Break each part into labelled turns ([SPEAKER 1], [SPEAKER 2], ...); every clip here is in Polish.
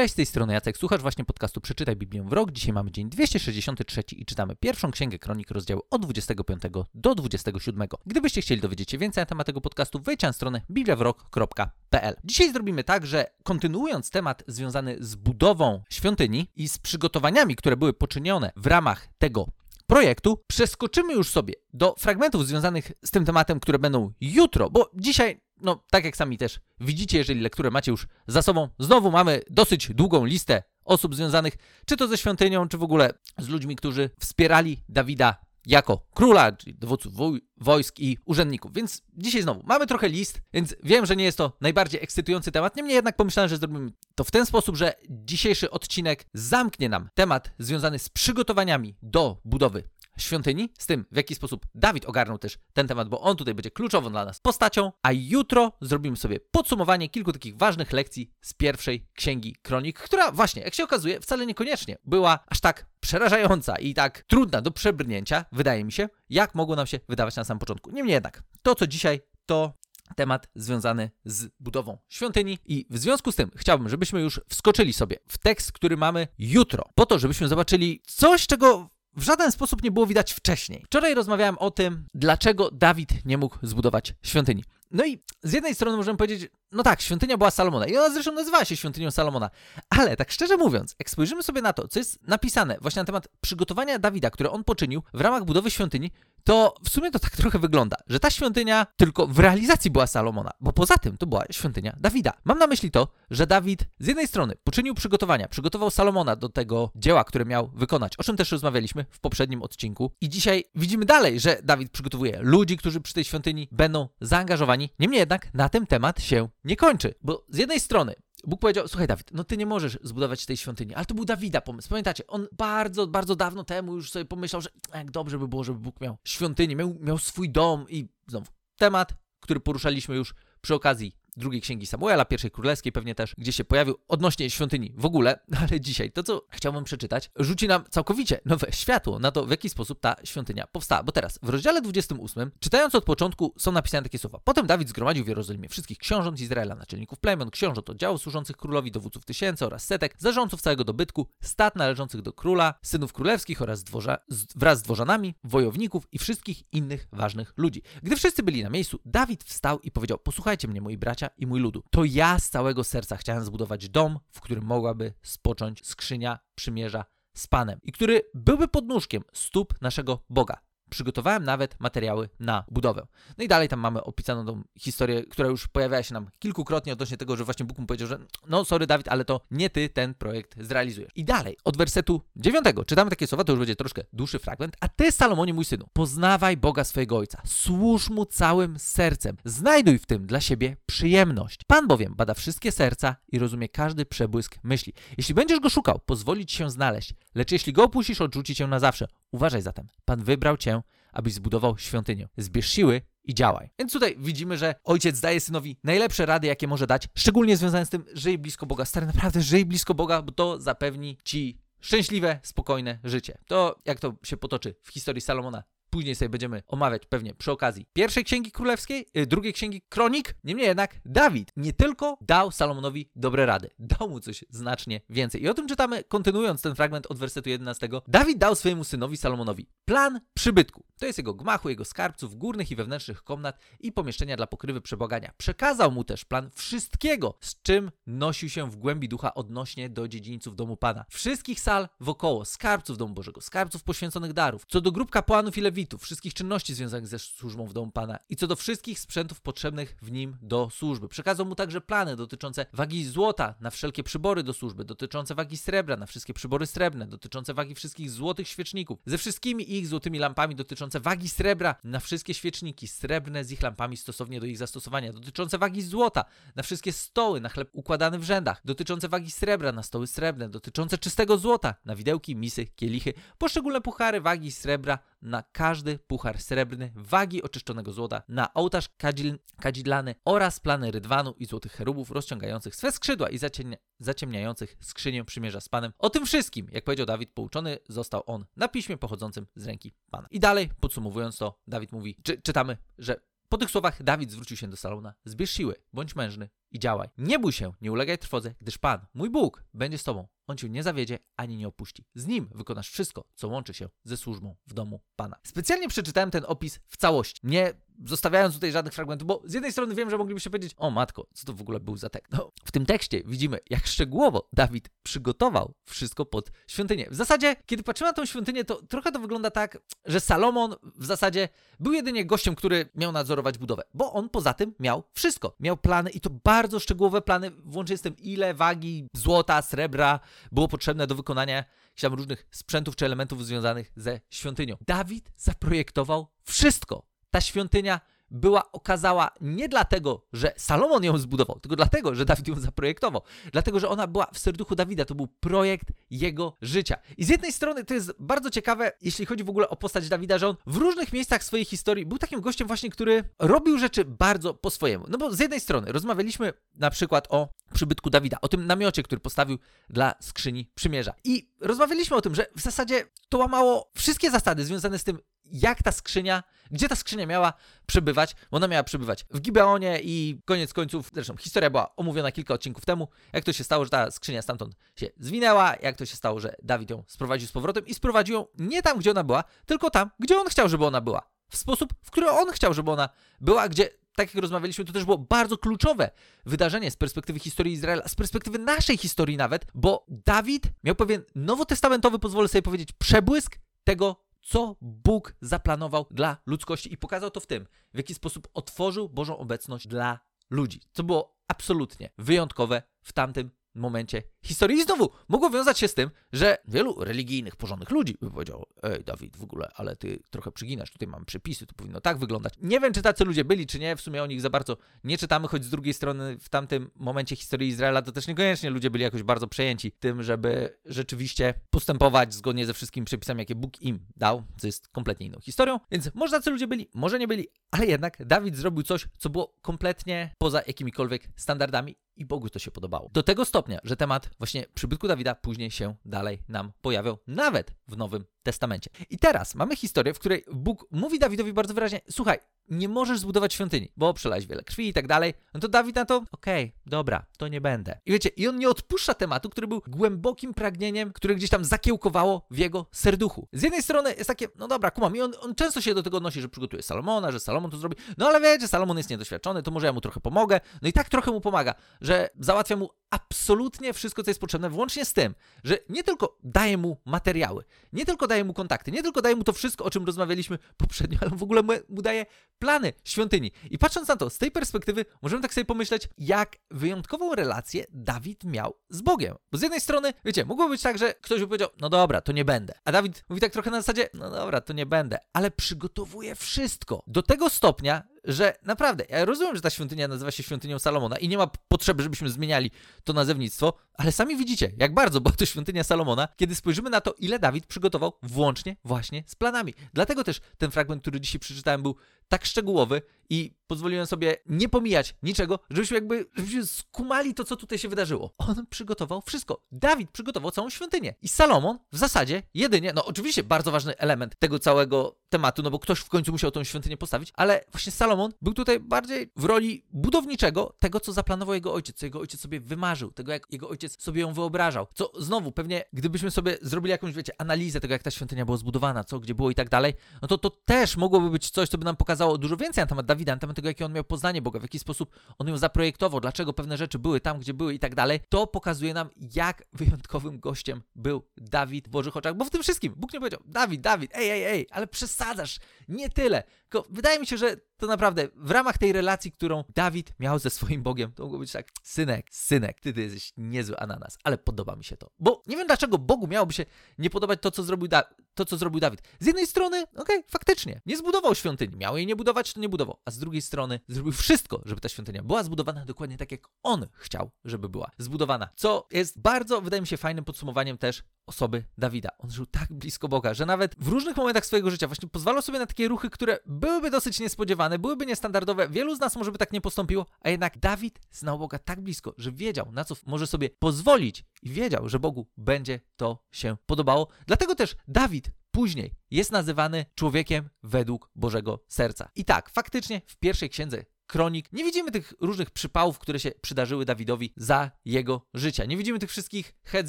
[SPEAKER 1] Cześć, z tej strony Jacek, słuchasz właśnie podcastu Przeczytaj Biblię w rok. Dzisiaj mamy dzień 263 i czytamy pierwszą księgę kronik, rozdział od 25 do 27. Gdybyście chcieli dowiedzieć się więcej na temat tego podcastu, wejdźcie na stronę bibliawrok.pl. Dzisiaj zrobimy tak, że kontynuując temat związany z budową świątyni i z przygotowaniami, które były poczynione w ramach tego projektu, przeskoczymy już sobie do fragmentów związanych z tym tematem, które będą jutro, bo dzisiaj no, tak jak sami też widzicie, jeżeli lekturę macie już za sobą, znowu mamy dosyć długą listę osób związanych, czy to ze świątynią, czy w ogóle z ludźmi, którzy wspierali Dawida jako króla, czyli dowódców wojsk i urzędników. Więc dzisiaj znowu mamy trochę list, więc wiem, że nie jest to najbardziej ekscytujący temat. Niemniej jednak pomyślałem, że zrobimy to w ten sposób, że dzisiejszy odcinek zamknie nam temat związany z przygotowaniami do budowy świątyni, z tym w jaki sposób Dawid ogarnął też ten temat, bo on tutaj będzie kluczową dla nas postacią, a jutro zrobimy sobie podsumowanie kilku takich ważnych lekcji z pierwszej księgi kronik, która właśnie, jak się okazuje, wcale niekoniecznie była aż tak przerażająca i tak trudna do przebrnięcia, wydaje mi się, jak mogło nam się wydawać na samym początku. Niemniej jednak, to co dzisiaj to temat związany z budową świątyni i w związku z tym chciałbym, żebyśmy już wskoczyli sobie w tekst, który mamy jutro, po to, żebyśmy zobaczyli coś, czego w żaden sposób nie było widać wcześniej. Wczoraj rozmawiałem o tym, dlaczego Dawid nie mógł zbudować świątyni. No i z jednej strony możemy powiedzieć, no tak, świątynia była Salomona i ona zresztą nazywała się świątynią Salomona, ale tak szczerze mówiąc, jak spojrzymy sobie na to, co jest napisane właśnie na temat przygotowania Dawida, które on poczynił w ramach budowy świątyni, to w sumie to tak trochę wygląda, że ta świątynia tylko w realizacji była Salomona, bo poza tym to była świątynia Dawida. Mam na myśli to, że Dawid z jednej strony poczynił przygotowania, przygotował Salomona do tego dzieła, które miał wykonać, o czym też rozmawialiśmy w poprzednim odcinku i dzisiaj widzimy dalej, że Dawid przygotowuje ludzi, którzy przy tej świątyni będą zaangażowani. Niemniej jednak na ten temat się nie kończy, bo z jednej strony Bóg powiedział, słuchaj Dawid, no ty nie możesz zbudować tej świątyni, ale to był Dawida pomysł. Pamiętacie, on bardzo, bardzo dawno temu już sobie pomyślał, że jak dobrze by było, żeby Bóg miał świątynię, miał, miał swój dom i znowu temat, który poruszaliśmy już przy okazji drugiej księgi Samuela, pierwszej królewskiej pewnie też, gdzie się pojawił odnośnie świątyni w ogóle, ale dzisiaj to, co chciałbym przeczytać, rzuci nam całkowicie nowe światło na to, w jaki sposób ta świątynia powstała. Bo teraz, w rozdziale 28, czytając od początku, są napisane takie słowa. Potem Dawid zgromadził w Jerozolimie wszystkich książąt Izraela, naczelników plemion, książąt oddziałów służących królowi, dowódców tysięcy oraz setek, zarządców całego dobytku, stat należących do króla, synów królewskich oraz dworza, z, wraz z dworzanami, wojowników i wszystkich innych ważnych ludzi. Gdy wszyscy byli na miejscu, Dawid wstał i powiedział: Posłuchajcie mnie, moi bracia i mój ludu. To ja z całego serca chciałem zbudować dom, w którym mogłaby spocząć skrzynia przymierza z Panem i który byłby podnóżkiem stóp naszego Boga. Przygotowałem nawet materiały na budowę. No i dalej tam mamy opisaną tą historię, która już pojawiała się nam kilkukrotnie odnośnie tego, że właśnie Bóg mu powiedział, że no sorry Dawid, ale to nie ty ten projekt zrealizujesz. I dalej, od wersetu dziewiątego czytamy takie słowa, to już będzie troszkę dłuższy fragment. A ty, Salomonie, mój synu, poznawaj Boga swojego ojca, służ mu całym sercem, znajduj w tym dla siebie przyjemność. Pan bowiem bada wszystkie serca i rozumie każdy przebłysk myśli. Jeśli będziesz go szukał, pozwolić się znaleźć, lecz jeśli go opuścisz, odrzuci cię na zawsze. Uważaj zatem, Pan wybrał cię, abyś zbudował świątynię. Zbierz siły i działaj. Więc tutaj widzimy, że ojciec daje synowi najlepsze rady, jakie może dać, szczególnie związane z tym, żyj blisko Boga. Stary, naprawdę żyj blisko Boga, bo to zapewni ci szczęśliwe, spokojne życie. To, jak to się potoczy w historii Salomona, Później sobie będziemy omawiać pewnie przy okazji pierwszej księgi królewskiej, yy, drugiej księgi kronik. Niemniej jednak Dawid nie tylko dał Salomonowi dobre rady, dał mu coś znacznie więcej. I o tym czytamy, kontynuując ten fragment od wersetu 11. Dawid dał swojemu synowi Salomonowi plan przybytku. To jest jego gmachu, jego skarbców, górnych i wewnętrznych komnat i pomieszczenia dla pokrywy przebłagania. Przekazał mu też plan wszystkiego, z czym nosił się w głębi ducha odnośnie do dziedzińców domu Pana. Wszystkich sal wokoło, skarbców domu Bożego, skarbców poświęconych darów. Co do grup kapłanów i lewitów, lewitów, wszystkich czynności związanych ze służbą w domu Pana i co do wszystkich sprzętów potrzebnych w nim do służby. Przekazał mu także plany dotyczące wagi złota na wszelkie przybory do służby, dotyczące wagi srebra na wszystkie przybory srebrne, dotyczące wagi wszystkich złotych świeczników, ze wszystkimi ich złotymi lampami, dotyczące wagi srebra na wszystkie świeczniki srebrne z ich lampami stosownie do ich zastosowania, dotyczące wagi złota na wszystkie stoły na chleb układany w rzędach, dotyczące wagi srebra na stoły srebrne, dotyczące czystego złota na widełki, misy, kielichy, poszczególne puchary wagi srebra na każdy puchar srebrny, wagi oczyszczonego złota, na ołtarz kadzil, kadzidlany oraz plany rydwanu i złotych cherubów rozciągających swe skrzydła i zaciemnia, zaciemniających skrzynię przymierza z Panem. O tym wszystkim, jak powiedział Dawid, pouczony został on na piśmie pochodzącym z ręki Pana. I dalej, podsumowując to, Dawid mówi, czy, czytamy, że Po tych słowach Dawid zwrócił się do Salomona: Zbierz siły, bądź mężny i działaj. Nie bój się, nie ulegaj trwodze, gdyż Pan, mój Bóg, będzie z tobą. On cię nie zawiedzie ani nie opuści. Z nim wykonasz wszystko, co łączy się ze służbą w domu Pana. Specjalnie przeczytałem ten opis w całości, nie zostawiając tutaj żadnych fragmentów, bo z jednej strony wiem, że moglibyście powiedzieć, o matko, co to w ogóle był za tekst. No, w tym tekście widzimy, jak szczegółowo Dawid przygotował wszystko pod świątynię. W zasadzie, kiedy patrzymy na tą świątynię, to trochę to wygląda tak, że Salomon w zasadzie był jedynie gościem, który miał nadzorować budowę, bo on poza tym miał wszystko. Miał plany i to bardzo szczegółowe plany, włącznie z tym, ile wagi złota, srebra było potrzebne do wykonania tam różnych sprzętów czy elementów związanych ze świątynią. Dawid zaprojektował wszystko. Ta świątynia była okazała nie dlatego, że Salomon ją zbudował, tylko dlatego, że Dawid ją zaprojektował. Dlatego, że ona była w serduchu Dawida. To był projekt jego życia. I z jednej strony to jest bardzo ciekawe, jeśli chodzi w ogóle o postać Dawida, że on w różnych miejscach swojej historii był takim gościem właśnie, który robił rzeczy bardzo po swojemu. No bo z jednej strony rozmawialiśmy na przykład o przybytku Dawida, o tym namiocie, który postawił dla skrzyni przymierza. I rozmawialiśmy o tym, że w zasadzie to łamało wszystkie zasady związane z tym, jak ta skrzynia, gdzie ta skrzynia miała przebywać, bo ona miała przebywać w Gibeonie i koniec końców, zresztą historia była omówiona kilka odcinków temu, jak to się stało, że ta skrzynia stamtąd się zwinęła, jak to się stało, że Dawid ją sprowadził z powrotem i sprowadził ją nie tam, gdzie ona była, tylko tam, gdzie on chciał, żeby ona była. W sposób, w który on chciał, żeby ona była, gdzie tak jak rozmawialiśmy, to też było bardzo kluczowe wydarzenie z perspektywy historii Izraela, z perspektywy naszej historii nawet, bo Dawid miał pewien nowotestamentowy, pozwolę sobie powiedzieć, przebłysk tego, co Bóg zaplanował dla ludzkości i pokazał to w tym, w jaki sposób otworzył Bożą obecność dla ludzi. Co było absolutnie wyjątkowe w tamtym momencie historii. I znowu mogło wiązać się z tym, że wielu religijnych, porządnych ludzi by powiedział, ej Dawid, w ogóle, ale ty trochę przyginasz, tutaj mam przepisy, to powinno tak wyglądać. Nie wiem, czy tacy ludzie byli, czy nie, w sumie o nich za bardzo nie czytamy, choć z drugiej strony w tamtym momencie historii Izraela to też niekoniecznie ludzie byli jakoś bardzo przejęci tym, żeby rzeczywiście postępować zgodnie ze wszystkimi przepisami, jakie Bóg im dał, co jest kompletnie inną historią. Więc może tacy ludzie byli, może nie byli, ale jednak Dawid zrobił coś, co było kompletnie poza jakimikolwiek standardami i Bogu to się podobało. Do tego stopnia, że temat właśnie przybytku Dawida później się dalej nam pojawiał, nawet w Nowym Testamencie. I teraz mamy historię, w której Bóg mówi Dawidowi bardzo wyraźnie: Słuchaj, nie możesz zbudować świątyni, bo przelać wiele krwi i tak dalej. No to Dawid na to, okej, okay, dobra, to nie będę. I wiecie, i on nie odpuszcza tematu, który był głębokim pragnieniem, które gdzieś tam zakiełkowało w jego serduchu. Z jednej strony jest takie, no dobra, kumam, i on, on często się do tego odnosi, że przygotuje Salomona, że Salomon to zrobi. No ale wiecie, Salomon jest niedoświadczony, to może ja mu trochę pomogę. No i tak trochę mu pomaga, że załatwia mu absolutnie wszystko, co jest potrzebne, włącznie z tym, że nie tylko daje mu materiały, nie tylko daje mu kontakty, nie tylko daje mu to wszystko, o czym rozmawialiśmy poprzednio, ale w ogóle mu daje plany świątyni. I patrząc na to z tej perspektywy, możemy tak sobie pomyśleć, jak wyjątkową relację Dawid miał z Bogiem. Bo z jednej strony, wiecie, mogło być tak, że ktoś by powiedział, no dobra, to nie będę. A Dawid mówi tak trochę na zasadzie, no dobra, to nie będę, ale przygotowuje wszystko do tego stopnia, że naprawdę, ja rozumiem, że ta świątynia nazywa się świątynią Salomona i nie ma potrzeby, żebyśmy zmieniali to nazewnictwo, ale sami widzicie, jak bardzo była to świątynia Salomona, kiedy spojrzymy na to, ile Dawid przygotował włącznie właśnie z planami. Dlatego też ten fragment, który dzisiaj przeczytałem, był tak szczegółowy i pozwoliłem sobie nie pomijać niczego, żebyśmy jakby żebyśmy skumali to, co tutaj się wydarzyło. On przygotował wszystko. Dawid przygotował całą świątynię. I Salomon w zasadzie jedynie, no oczywiście bardzo ważny element tego całego tematu, no bo ktoś w końcu musiał tą świątynię postawić, ale właśnie Salomon był tutaj bardziej w roli budowniczego tego, co zaplanował jego ojciec, co jego ojciec sobie wymarzył, tego, jak jego ojciec sobie ją wyobrażał. Co znowu, pewnie gdybyśmy sobie zrobili jakąś, wiecie, analizę tego, jak ta świątynia była zbudowana, co, gdzie było i tak dalej, no to to też mogłoby być coś, co by nam pokazało dużo więcej na temat Dawida, na temat tego, jakie on miał poznanie Boga, w jaki sposób on ją zaprojektował, dlaczego pewne rzeczy były tam, gdzie były i tak dalej, to pokazuje nam, jak wyjątkowym gościem był Dawid w Bożych oczach. Bo w tym wszystkim Bóg nie powiedział, Dawid, Dawid, ej, ej, ej, ale przesadzasz, nie tyle. Tylko wydaje mi się, że to naprawdę w ramach tej relacji, którą Dawid miał ze swoim Bogiem, to mogło być tak, synek, synek, ty, ty jesteś niezły ananas, ale podoba mi się to. Bo nie wiem, dlaczego Bogu miałoby się nie podobać to, co zrobił, da to, co zrobił Dawid. Z jednej strony, okej, okay, faktycznie, nie zbudował świątyni, miał jej nie budować, to nie budował, a z drugiej strony zrobił wszystko, żeby ta świątynia była zbudowana dokładnie tak, jak on chciał, żeby była zbudowana. Co jest bardzo, wydaje mi się, fajnym podsumowaniem też osoby Dawida. On żył tak blisko Boga, że nawet w różnych momentach swojego życia właśnie pozwalał sobie na takie ruchy, które byłyby dosyć niespodziewane, byłyby niestandardowe. Wielu z nas może by tak nie postąpiło, a jednak Dawid znał Boga tak blisko, że wiedział, na co może sobie pozwolić i wiedział, że Bogu będzie to się podobało. Dlatego też Dawid później jest nazywany człowiekiem według Bożego serca. I tak, faktycznie w pierwszej księdze kronik. Nie widzimy tych różnych przypałów, które się przydarzyły Dawidowi za jego życia. Nie widzimy tych wszystkich het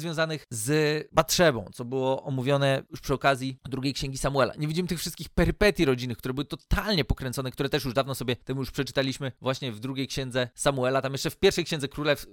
[SPEAKER 1] związanych z Batrzebą, co było omówione już przy okazji drugiej księgi Samuela. Nie widzimy tych wszystkich perypetii rodzinnych, które były totalnie pokręcone, które też już dawno sobie temu już przeczytaliśmy właśnie w drugiej księdze Samuela. Tam jeszcze w pierwszej księdze, królew...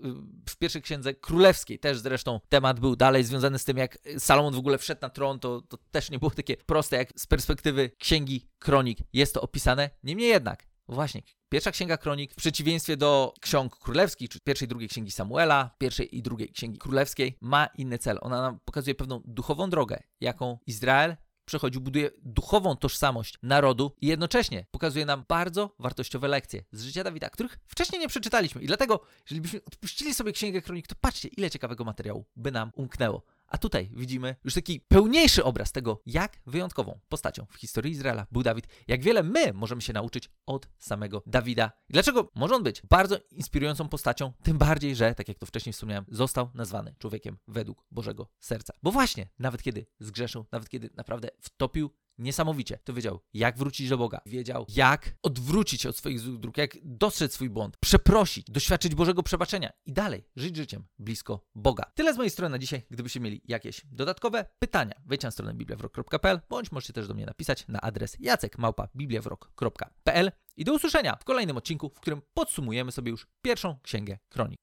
[SPEAKER 1] w pierwszej księdze królewskiej też zresztą temat był dalej związany z tym, jak Salomon w ogóle wszedł na tron. To, to też nie było takie proste, jak z perspektywy księgi kronik jest to opisane. Niemniej jednak, właśnie Pierwsza księga kronik, w przeciwieństwie do ksiąg królewskich, czy pierwszej i drugiej księgi Samuela, pierwszej i drugiej księgi królewskiej, ma inny cel. Ona nam pokazuje pewną duchową drogę, jaką Izrael przechodził, buduje duchową tożsamość narodu i jednocześnie pokazuje nam bardzo wartościowe lekcje z życia Dawida, których wcześniej nie przeczytaliśmy. I dlatego, jeżeli byśmy odpuścili sobie księgę kronik, to patrzcie, ile ciekawego materiału by nam umknęło. A tutaj widzimy już taki pełniejszy obraz tego, jak wyjątkową postacią w historii Izraela był Dawid, jak wiele my możemy się nauczyć od samego Dawida. I dlaczego może on być bardzo inspirującą postacią, tym bardziej, że, tak jak to wcześniej wspomniałem, został nazwany człowiekiem według Bożego serca. Bo właśnie, nawet kiedy zgrzeszył, nawet kiedy naprawdę wtopił niesamowicie. To wiedział, jak wrócić do Boga, wiedział, jak odwrócić się od swoich dróg, jak dostrzec swój błąd, przeprosić, doświadczyć Bożego przebaczenia i dalej żyć życiem blisko Boga. Tyle z mojej strony na dzisiaj. Gdybyście mieli jakieś dodatkowe pytania, wejdźcie na stronę bibliawrok.pl bądź możecie też do mnie napisać na adres jacekmałpa.bibliawrok.pl i do usłyszenia w kolejnym odcinku, w którym podsumujemy sobie już pierwszą księgę kronik.